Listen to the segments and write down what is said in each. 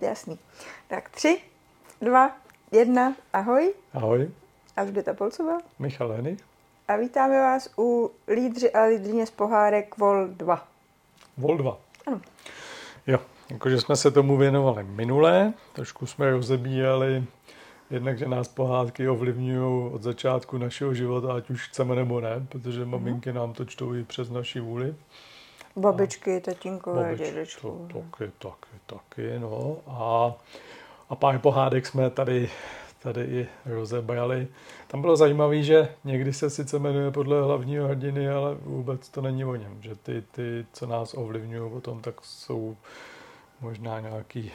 Jasný. Tak tři, dva, jedna, ahoj. Ahoj, Alžběta Polcová. Michal Henich. A vítáme vás u Lídři a lídrině z pohárek Vol 2. Vol 2. Ano. Jo, jakože jsme se tomu věnovali minulé, trošku jsme rozebíjeli jednak, že nás pohádky ovlivňují od začátku našeho života, ať už chceme nebo ne, protože maminky nám to čtou i přes naši vůli. Babičky, tatínkové, Babič, dědečku. to, taky, taky, taky, no. A, a pár pohádek jsme tady, tady i rozebrali. Tam bylo zajímavé, že někdy se sice jmenuje podle hlavního hrdiny, ale vůbec to není o něm. Že ty, ty co nás ovlivňují potom, tak jsou možná nějaký,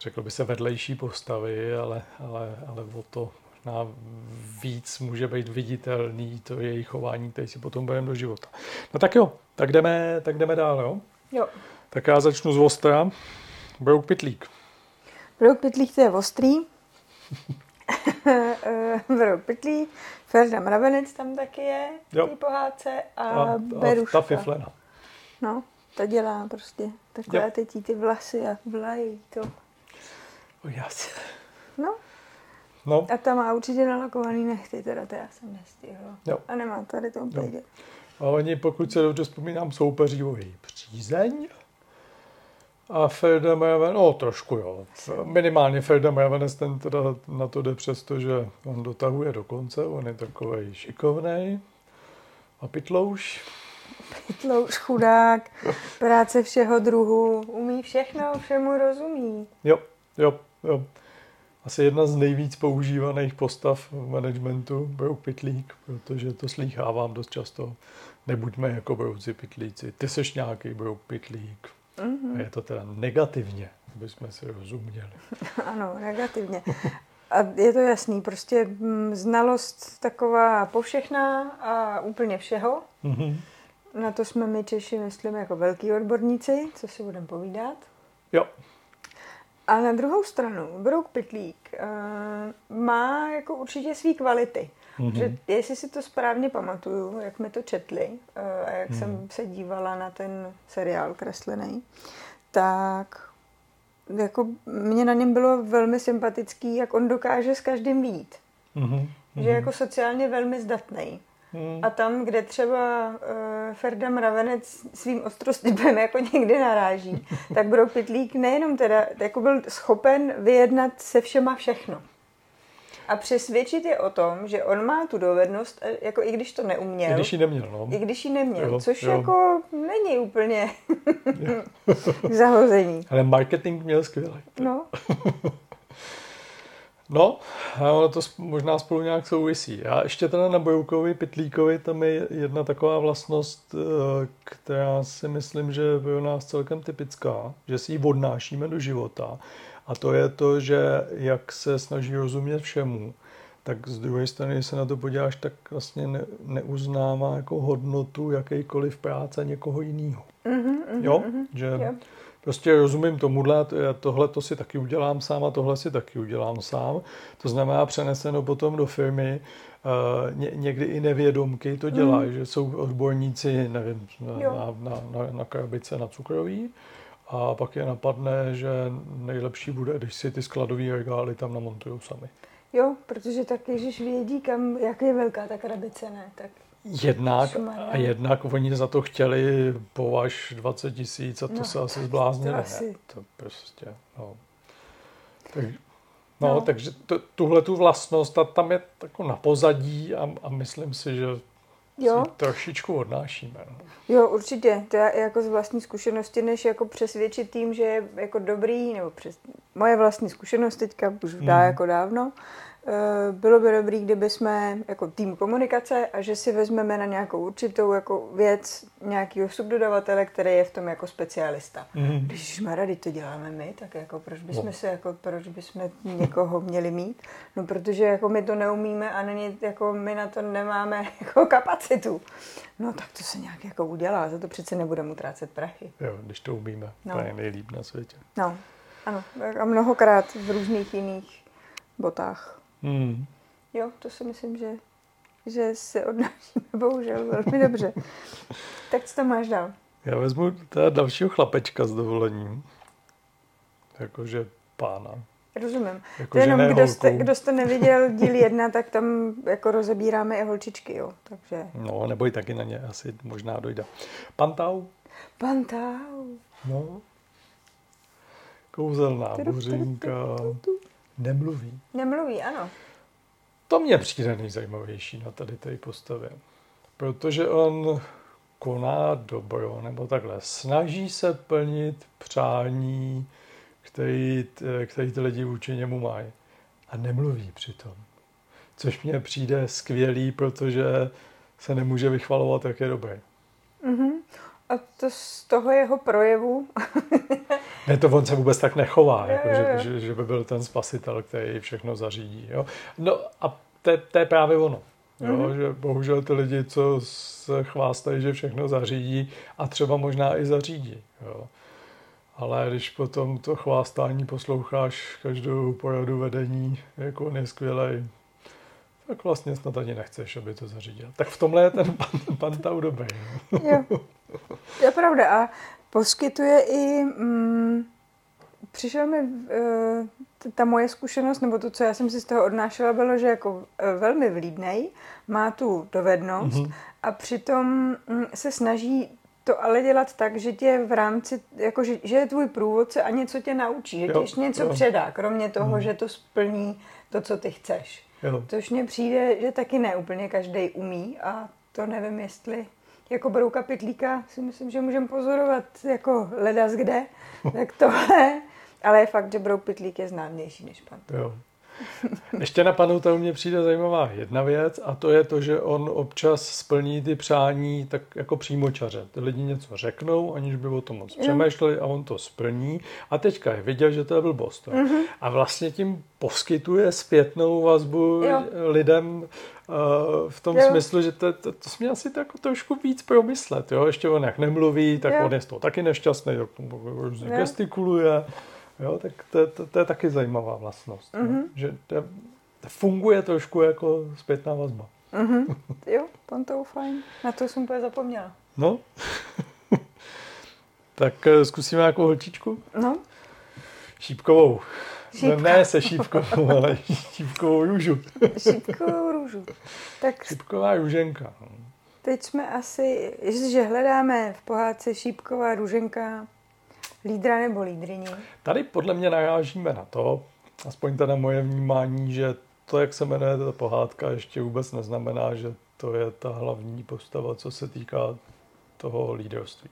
řekl by se, vedlejší postavy, ale, ale, ale o to možná víc může být viditelný to jejich chování, který si potom budeme do života. No tak jo, tak jdeme, tak jdeme dál, jo? Jo. Tak já začnu z Ostra. Brouk Pitlík. Brouk Pytlík to je ostrý. Brouk Pytlík. Ferda Mravenec tam taky je Jo. té pohádce a, A, a Beruška. ta fiflena. No, ta dělá prostě takové Jo. ty, tí- ty vlasy a vlají to. O, jasně. No, No, a ta má určitě nalakovaný nechty, teda to já jsem nestihla. Jo. A nemá tady to úplně. A oni, pokud se dobře vzpomínám, soupeří o její přízeň. A Ferda Mraven, no trošku jo. Minimálně Ferda Mravenec ten teda na to jde přesto, že on dotahuje do konce, on je takový šikovnej. A Pitlouš, Pytlouš, chudák, práce všeho druhu, umí všechno, všemu rozumí. jo, jo, jo. Asi jedna z nejvíc používaných postav v managementu, Brouk Pitlík, protože to slýchávám dost často. Nebuďme jako brouci pitlíci, ty seš nějaký brouk pitlík. Mhm. A je to teda negativně, aby jsme si rozuměli. Ano, negativně. A je to jasný, prostě mm, znalost taková povšechná a úplně všeho. Mhm. Na to jsme my Češi, myslím, jako velký odborníci, co si budeme povídat. Jo, A na druhou stranu, Brouk Pytlík uh, má jako určitě své kvality. Mhm. Že jestli si to správně pamatuju, jak jsme to četli uh, a jak Mhm. jsem se dívala na ten seriál kreslený, tak jako mě na něm bylo velmi sympatický, jak on dokáže s každým být. Mhm. Že je jako sociálně velmi zdatný. Mhm. A tam, kde třeba uh, Ferda Mravenec svým ostrostypem jako někdy naráží, tak Brouk Pytlík nejenom teda jako byl schopen vyjednat se všema všechno. A přesvědčit je o tom, že on má tu dovednost, eh, jako i když to neuměl, I když ji neměl, no. i když ji neměl, Jo, což jo. jako není úplně k zahození. Ale marketing měl skvělý. No, No, a ono to možná spolu nějak souvisí. Já ještě teda na Broukovi, Pitlíkovi, tam je jedna taková vlastnost, eh, která si myslím, že je pro nás celkem typická, že si ji odnášíme do života. A to je to, že jak se snaží rozumět všemu, tak z druhé strany, když se na to podíváš, tak vlastně ne, neuznává jako hodnotu jakýkoliv práce někoho jiného. mhm, mhm, Jo? mhm. Že jo. Prostě rozumím tomuhle, tohle to si taky udělám sám a tohle si taky udělám sám. To znamená přeneseno potom do firmy, eh, ně, někdy i nevědomky to dělají, že jsou odborníci, nevím, Jo. na, na, na, na krabice na cukroví a pak je napadne, že nejlepší bude, když si ty skladové regály tam namontují sami. Jo, protože tak Ježíš vědí, kam, jak je velká ta krabice, ne? Tak Jednak a jednak oni za to chtěli považ 20 tisíc a to No, se asi to zbláznili. asi. Ne, to prostě, no. Tak, no, No. takže to, tuhle tu vlastnost, ta tam je jako na pozadí a, a myslím si, že Jo. si trošičku odnášíme. No. Jo, určitě. To je jako z vlastní zkušenosti, než jako přesvědčit tým, že je jako dobrý, nebo přes moje vlastní zkušenost teďka už dá Mhm. jako dávno. eh, Bylo by dobrý, kdyby jsme jako tým komunikace a že si vezmeme na nějakou určitou jako věc nějakého subdodavatele, který je v tom jako specialista. Mhm. Když jsme rady to děláme my, tak jako proč bychom No. se jako, proč bychom někoho měli mít? No protože jako my to neumíme a není, jako my na to nemáme jako kapacitu. No tak to se nějak jako udělá, za to přece nebudeme utrácet prachy. Jo, když to umíme, No. to je nejlíp na světě. No, ano, a mnohokrát v různých jiných botách. Mm. Jo, to si myslím, že, že se odnášíme bohužel velmi dobře. tak co tam máš dál? Já vezmu teda dalšího chlapečka s dovolením. jakože pána. Rozumím. Jako, to jenom, ne kdo jste, kdo jste neviděl díl jedna, tak tam jako rozebíráme i holčičky, jo. Takže No, neboj taky na ně asi možná dojde. Pantau? Pantau. No. Kouzelná buřinka. Nemluví. Nemluví, ano. To mě přijde nejzajímavější na tady té postavě. Protože on koná dobro, nebo takhle, snaží se plnit přání, který, který ty lidi vůči němu mají. A nemluví přitom. Což mně přijde skvělý, protože se nemůže vychvalovat, jak je dobrý. Mhm. A to z toho jeho projevu, Ne, to on se vůbec tak nechová, jako, že, že, že by byl ten spasitel, který všechno zařídí. Jo? No a to, je- to je právě ono. Jo? Mhm. Že bohužel ty lidi, co se chvástají, že všechno zařídí a třeba možná i zařídí. Jo? Ale když potom to chvástání posloucháš každou poradu vedení, jako on je skvělej, tak vlastně snad ani nechceš, aby to zařídil. Tak v tomhle je ten pan, pantau dobrý. No? jo. To je pravda. A poskytuje i... Mm, přišel mi uh, ta moje zkušenost, nebo to, co já jsem si z toho odnášela, bylo, že jako uh, velmi vlídnej, má tu dovednost Mhm. a přitom mm, se snaží to ale dělat tak, že tě v rámci, jako že, že je tvůj průvodce a něco tě naučí, že ještě něco jo. předá, kromě toho, Mhm. že to splní to, co ty chceš. Jo. Což mně přijde, že taky ne úplně každý umí a to nevím, jestli jako brouka pitlíka si myslím, že můžeme pozorovat jako ledas kde, tak tohle. Ale je fakt, že brouk pitlík je známější než pan. Jo. Ještě na panu Tau mě přijde zajímavá jedna věc a to je to, že on občas splní ty přání tak jako přímočaře. Ty lidi něco řeknou, aniž by o tom moc Jo. přemýšleli a on to splní a teďka je viděl, že to je blbost. Mhm. A vlastně tím poskytuje zpětnou vazbu Jo. lidem uh, v tom Jo. smyslu, že to, to, to jsme asi tak trošku víc promyslet. Jo? Ještě on jak nemluví, tak Jo. on je z toho taky nešťastný, tak různě gestikuluje. Jo, tak to, to, to je taky zajímavá vlastnost. Mhm. Mm-hmm. Že to, to funguje trošku jako zpětná vazba. Mhm. Jo, pan to fajn. Na to jsem úplně zapomněla. No. tak eh, zkusíme nějakou holčičku? No, Šípkovou. Šípka. Ne, ne se šípkovou, ale šípkovou růžu. šípkovou růžu. Tak Šípková růženka. no. teď jsme asi, že hledáme v pohádce šípková růženka lídra nebo lídrině. Tady podle mě narážíme na to, aspoň teda moje vnímání, že to, jak se jmenuje ta pohádka, ještě vůbec neznamená, že to je ta hlavní postava, co se týká toho lídrovství.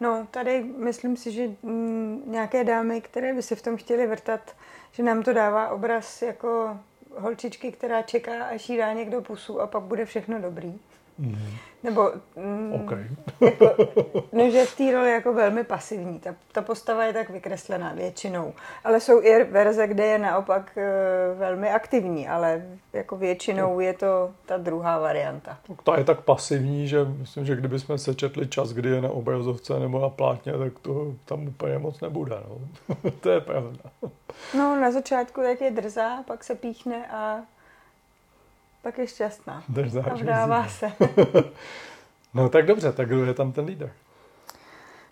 No, tady myslím si, že mm, nějaké dámy, které by se v tom chtěly vrtat, že nám to dává obraz jako holčičky, která čeká, až jí dá někdo pusu a pak bude všechno dobrý. Mm. Nebo, mm, OK. no, že v té roli jako velmi pasivní. Ta, ta postava je tak vykreslená většinou. Ale jsou i verze, kde je naopak e, velmi aktivní, ale jako většinou je to ta druhá varianta. Ta je tak pasivní, že myslím, že kdybychom se četli čas, kdy je na obrazovce nebo na plátně, tak to tam úplně moc nebude. No. to je pravda. No, na začátku jak je drzá, pak se píchne a pak je šťastná. Držá A vdává se. No tak dobře, tak kdo je tam ten lídr?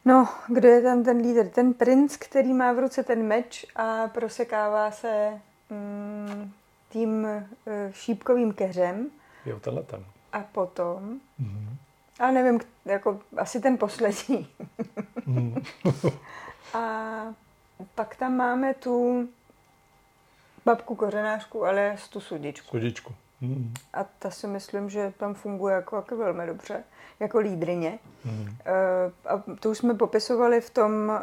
No, kdo je tam ten lídr? Ten princ, který má v ruce ten meč a prosekává se mm, tím e, šípkovým keřem Jo, tenhle ten. a potom, Mhm. ale nevím, jako asi ten poslední. Mhm. A pak tam máme tu babku kořenářku, ale tu sudičku. Sudičku. Mhm. A ta si myslím, že tam funguje jako, jako velmi dobře, jako lídrině. Mhm. Eh, A to už jsme popisovali v tom eh,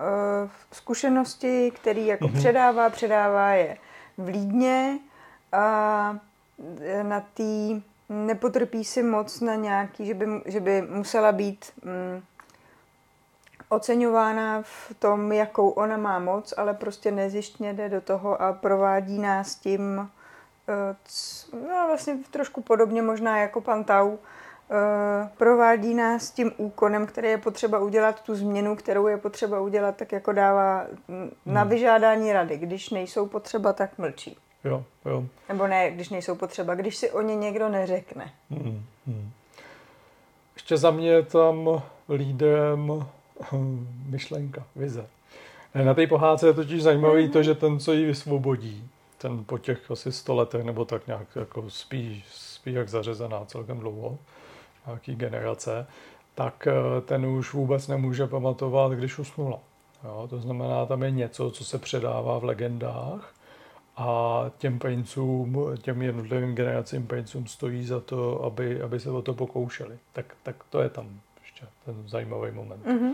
v zkušenosti, který jako Mhm. předává, předává je v Lídně a eh, na tý nepotrpí si moc na nějaký, že by, že by musela být mm, oceňována v tom, jakou ona má moc, ale prostě nezjištně jde do toho a provádí nás tím, no vlastně trošku podobně možná jako pan Tau, eh, provádí nás tím úkonem, který je potřeba udělat, tu změnu, kterou je potřeba udělat, tak jako dává na Hmm. vyžádání rady. Když nejsou potřeba, tak mlčí. Jo, jo. Nebo ne, když nejsou potřeba, když si o ně někdo neřekne. Mhm. Mhm. Ještě za mě je tam lídrem hm, myšlenka, vize. Na té pohádce je totiž zajímavý mm-hmm. to, že ten, co ji vysvobodí, ten po těch asi sto letech nebo tak nějak jako spí, spí jak zařezaná celkem dlouho, nějaký generace, tak eh, ten už vůbec nemůže pamatovat, když usnula. Jo, to znamená, tam je něco, co se předává v legendách a těm princům, těm jednotlivým generacím princům stojí za to, aby, aby se o to pokoušeli. Tak, tak to je tam ještě ten zajímavý moment. Mm-hmm.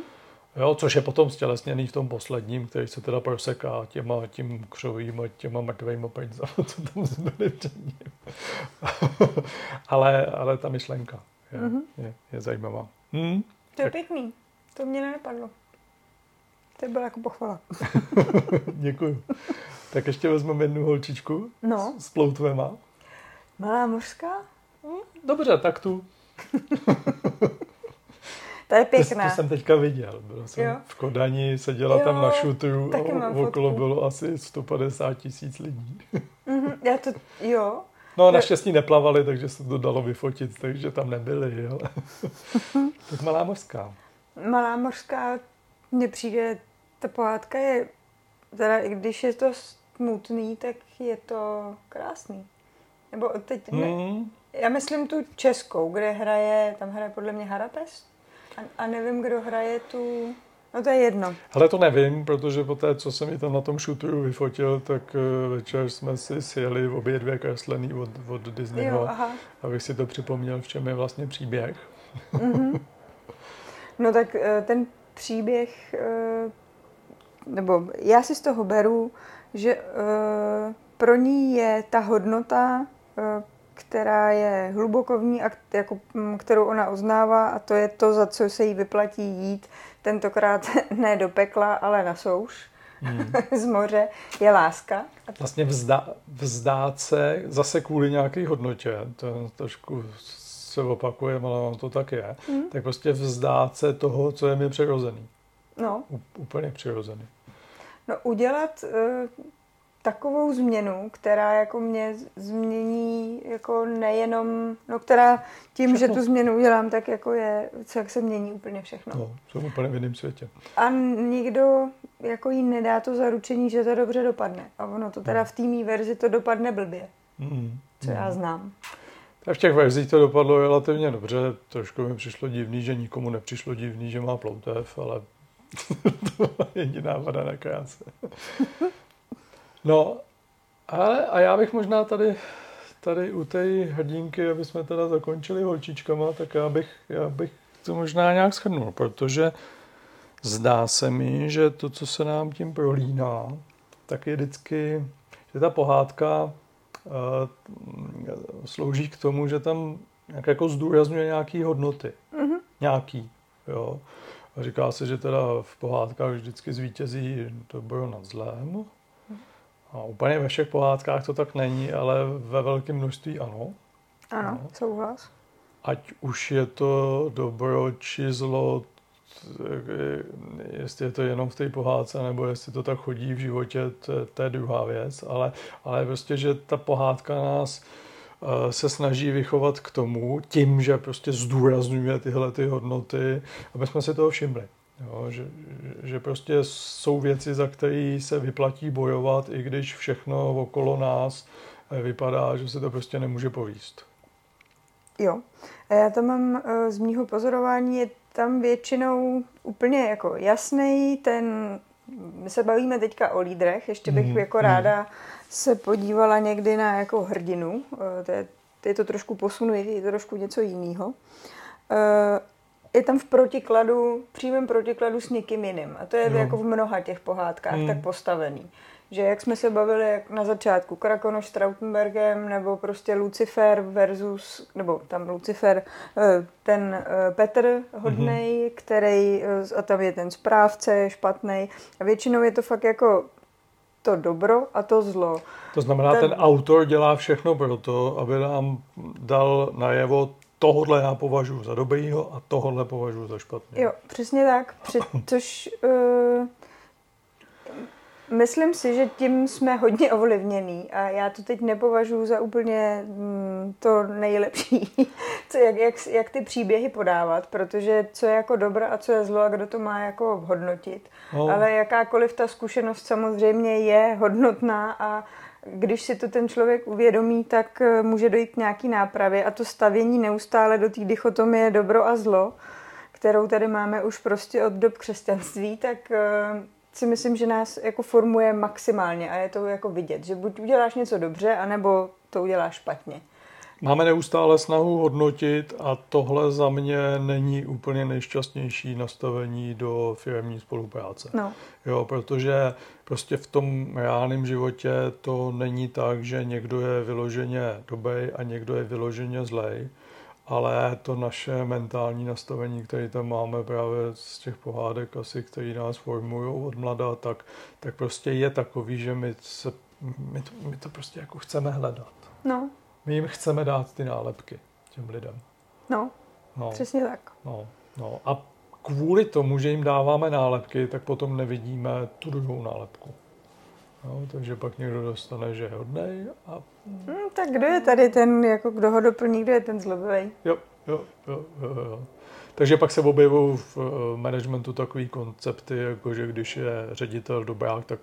Jo, což je potom stělesněný v tom posledním, který se teda proseká těma tím křovým a těma mrtvýma princama, co tam ním. ale, ale ta myšlenka je, mm-hmm. je, je zajímavá. Hmm? To je tak. pěkný. To mě nenapadlo. To byla jako pochvala. Děkuju. Tak ještě vezmeme jednu holčičku no. s ploutvema. Malá mořská? Hm, dobře, tak tu. To je pěkná. To, to jsem teďka viděl. Byl jsem jo. v Kodani, seděla jo, tam na šutru a okolo bylo asi 150 tisíc lidí. mm-hmm, já to, jo. No naštěstí neplavali, takže se to dalo vyfotit, takže tam nebyli. Ale... tak malá mořská. Malá mořská mně přijde, ta pohádka je, teda i když je to smutný, tak je to krásný. Nebo teď, ne, mm. já myslím tu českou, kde hraje, tam hraje podle mě Harapes a, a nevím, kdo hraje tu, no to je jedno. Ale to nevím, protože po té, co jsem mi tam na tom shooteru vyfotil, tak uh, večer jsme si sjeli obě dvě kreslený od, od Disneyho, jo, aha. abych si to připomněl, v čem je vlastně příběh. Mm-hmm. No tak uh, ten příběh, uh, nebo já si z toho beru, že pro ní je ta hodnota, která je hluboko v ní a jako, mm, kterou ona uznává a to je to, za co se jí vyplatí jít, tentokrát ne do pekla, ale na souš hmm. z moře, je láska. Vlastně vzdá, vzdát se zase kvůli nějaké hodnotě, to trošku se opakuje, ale on to tak je, hmm. tak prostě vzdát se toho, co je mi přirozený. No. U, úplně přirozený. No udělat uh, takovou změnu, která jako mě změní jako nejenom, no která tím, všechno. že tu změnu udělám, tak jako je, jak se mění úplně všechno. No, jsem úplně v jiném světě. A nikdo jako jí nedá to zaručení, že to dobře dopadne. A ono to teda no. v té verzi to dopadne blbě. Mm. Co mm. já znám. Tak v těch verzích to dopadlo relativně dobře. Trošku mi přišlo divný, že nikomu nepřišlo divný, že má ploutev, ale to byla jediná vada na kráse. No, ale a já bych možná tady, tady u té hrdinky, aby jsme teda zakončili holčičkama, tak já bych, já bych to možná nějak schrnul, protože zdá se mi, že to, co se nám tím prolíná, tak je vždycky, že ta pohádka uh, slouží k tomu, že tam nějak jako zdůrazňuje nějaký hodnoty. Mm-hmm. Nějaký, jo. A říká se, že teda v pohádkách vždycky zvítězí dobro nad zlém. A úplně ve všech pohádkách to tak není, ale ve velkém množství ano. Ano, ano. souhlas. Ať už je to dobro či zlo, jestli je to jenom v té pohádce, nebo jestli to tak chodí v životě, to, to je druhá věc, ale, ale prostě, že ta pohádka nás eh, se snaží vychovat k tomu, tím, že prostě zdůrazňuje tyhle ty hodnoty, aby jsme si toho všimli. Jo, že, že prostě jsou věci, za které se vyplatí bojovat, i když všechno okolo nás eh, vypadá, že se to prostě nemůže povíst. Jo. A já to mám eh, z mýho pozorování, je tam většinou úplně jako jasný ten, my se bavíme teďka o lídrech, ještě bych mm, jako ráda mm. se podívala někdy na jako hrdinu, eh, to je, to je to trošku posunu, je to trošku něco jiného je tam v protikladu, přímém protikladu s někým jiným. A to je jo. jako v mnoha těch pohádkách hmm. tak postavený. Že jak jsme se bavili jak na začátku, Krakonoš s Trautenbergem, nebo prostě Lucifer versus, nebo tam Lucifer, eh, ten eh, Petr hodnej, hmm. který, eh, a tam je ten správce špatný. A většinou je to fakt jako to dobro a to zlo. To znamená, ten, ten autor dělá všechno pro to, aby nám dal najevo tohle já považuji za dobrýho a tohle považuji za špatný. Jo, přesně tak. Při, což uh, Myslím si, že tím jsme hodně ovlivněný a já to teď nepovažuji za úplně mm, to nejlepší, co, jak, jak, jak ty příběhy podávat, protože co je jako dobro a co je zlo a kdo to má jako hodnotit. No. Ale jakákoliv ta zkušenost samozřejmě je hodnotná a když si to ten člověk uvědomí, tak eh, může dojít k nějaký nápravě a to stavění neustále do té dichotomie dobro a zlo, kterou tady máme už prostě od dob křesťanství, tak eh, si myslím, že nás jako formuje maximálně a je to jako vidět, že buď uděláš něco dobře, anebo to uděláš špatně. Máme neustále snahu hodnotit a tohle za mě není úplně nejšťastnější nastavení do firmní spolupráce. No. Jo, protože prostě v tom reálném životě to není tak, že někdo je vyloženě dobrý a někdo je vyloženě zlej, ale to naše mentální nastavení, které tam máme právě z těch pohádek asi, které nás formují od mladá, tak, tak prostě je takový, že my, se, my, to, my to prostě jako chceme hledat. No. My jim chceme dát ty nálepky těm lidem. No, no. přesně tak. No, no. A kvůli tomu, že jim dáváme nálepky, tak potom nevidíme tu druhou nálepku. No, takže pak někdo dostane, že je hodnej a... Hmm, tak kdo je tady ten, jako kdo ho doplní, kdo je ten zlobivý? Jo, jo, jo, jo, jo. Takže pak se objevují v uh, managementu takový koncepty, jako že když je ředitel dobrák, tak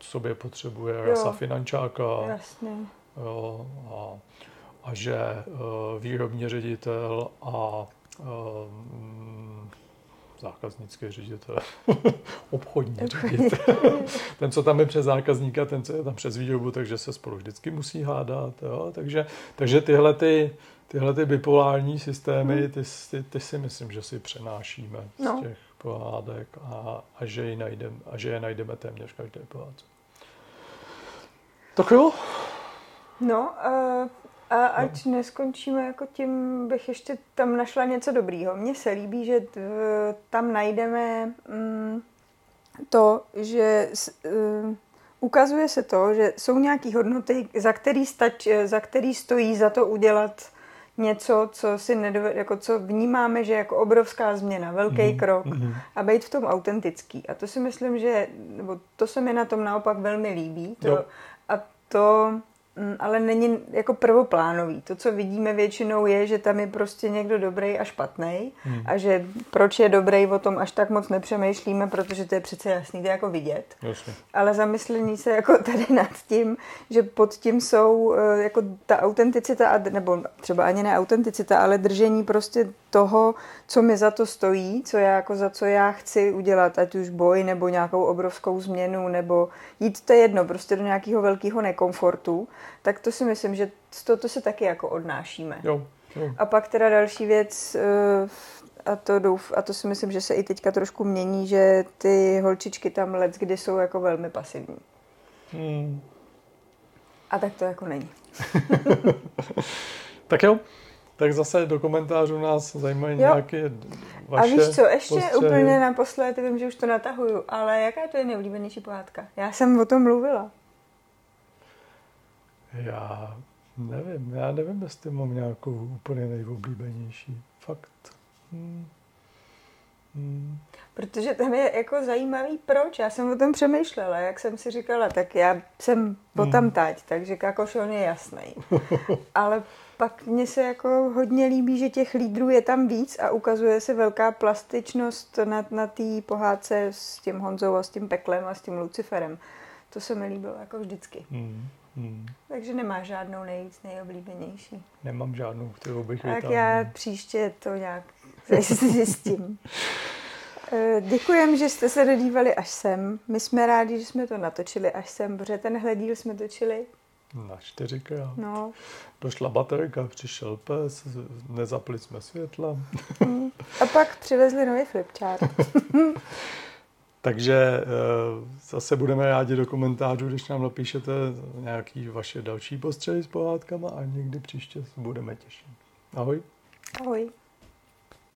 sobě potřebuje jo. rasa finančáka. Jasně. Jo, a, a že uh, výrobní ředitel a uh, zákaznický ředitel, obchodní ředitel. ten, co tam je přes zákazníka, ten, co je tam přes výrobu, takže se spolu vždycky musí hádat. Jo? Takže, takže tyhle, ty, tyhle ty bipolární systémy, hmm. ty, ty, ty si myslím, že si přenášíme no. z těch pohádek a, a, že, ji najdem, a že je najdeme téměř každé pohádce. Tak jo. No, uh, a ať no. neskončíme jako tím, bych ještě tam našla něco dobrýho. Mně se líbí, že tam najdeme mm, to, že uh, ukazuje se to, že jsou nějaké hodnoty, za který, stač, za který stojí za to udělat něco, co si nedoved, jako co vnímáme, že jako obrovská změna, velký mm-hmm. krok mm-hmm. a být v tom autentický. A to si myslím, že, nebo to se mi na tom naopak velmi líbí. To, a to ale není jako prvoplánový. To, co vidíme většinou, je, že tam je prostě někdo dobrý a špatný hmm. a že proč je dobrý, o tom až tak moc nepřemýšlíme, protože to je přece jasný, to je jako vidět. Jasně. Ale zamyslení se jako tady nad tím, že pod tím jsou eh, jako ta autenticita, nebo třeba ani ne autenticita, ale držení prostě toho, co mi za to stojí, co já jako za co já chci udělat, ať už boj nebo nějakou obrovskou změnu, nebo jít to jedno, prostě do nějakého velkého nekomfortu, tak to si myslím, že to, to se taky jako odnášíme. Jo, jo. A pak teda další věc, eh, a to, douf, a to si myslím, že se i teďka trošku mění, že ty holčičky tam let, kdy jsou jako velmi pasivní. Hmm. A tak to jako není. tak jo, tak zase do komentářů nás zajímají jo. nějaké vaše A víš co, ještě postřehy. úplně naposled, vím, že už to natahuju, ale jaká to je nejoblíbenější pohádka? Já jsem o tom mluvila. Já nevím, já nevím, jestli mám nějakou úplně nejoblíbenější. Fakt. Hmm. Hmm. Protože tam je jako zajímavý proč. Já jsem o tom přemýšlela, jak jsem si říkala, tak já jsem o tam hmm. tať, takže on je jasný. Ale pak mně se jako hodně líbí, že těch lídrů je tam víc a ukazuje se velká plastičnost na, na té pohádce s tím Honzou a s tím Peklem a s tím Luciferem. To se mi líbilo jako vždycky. Hmm. Hmm. Takže nemá žádnou nejvíc nejoblíbenější. Nemám žádnou, kterou bych Tak já příště to nějak zjistím. Eh, Děkujem, že jste se dodívali až sem. My jsme rádi, že jsme to natočili až sem, protože tenhle díl jsme točili na čtyřikrát. No. Došla baterka, přišel pes, nezapli jsme světla. Hmm. A pak přivezli nový flipchart. Takže eh, zase budeme rádi do komentářů, když nám napíšete nějaký vaše další postřehy s pohádkama a někdy příště se budeme těšit. Ahoj. Ahoj.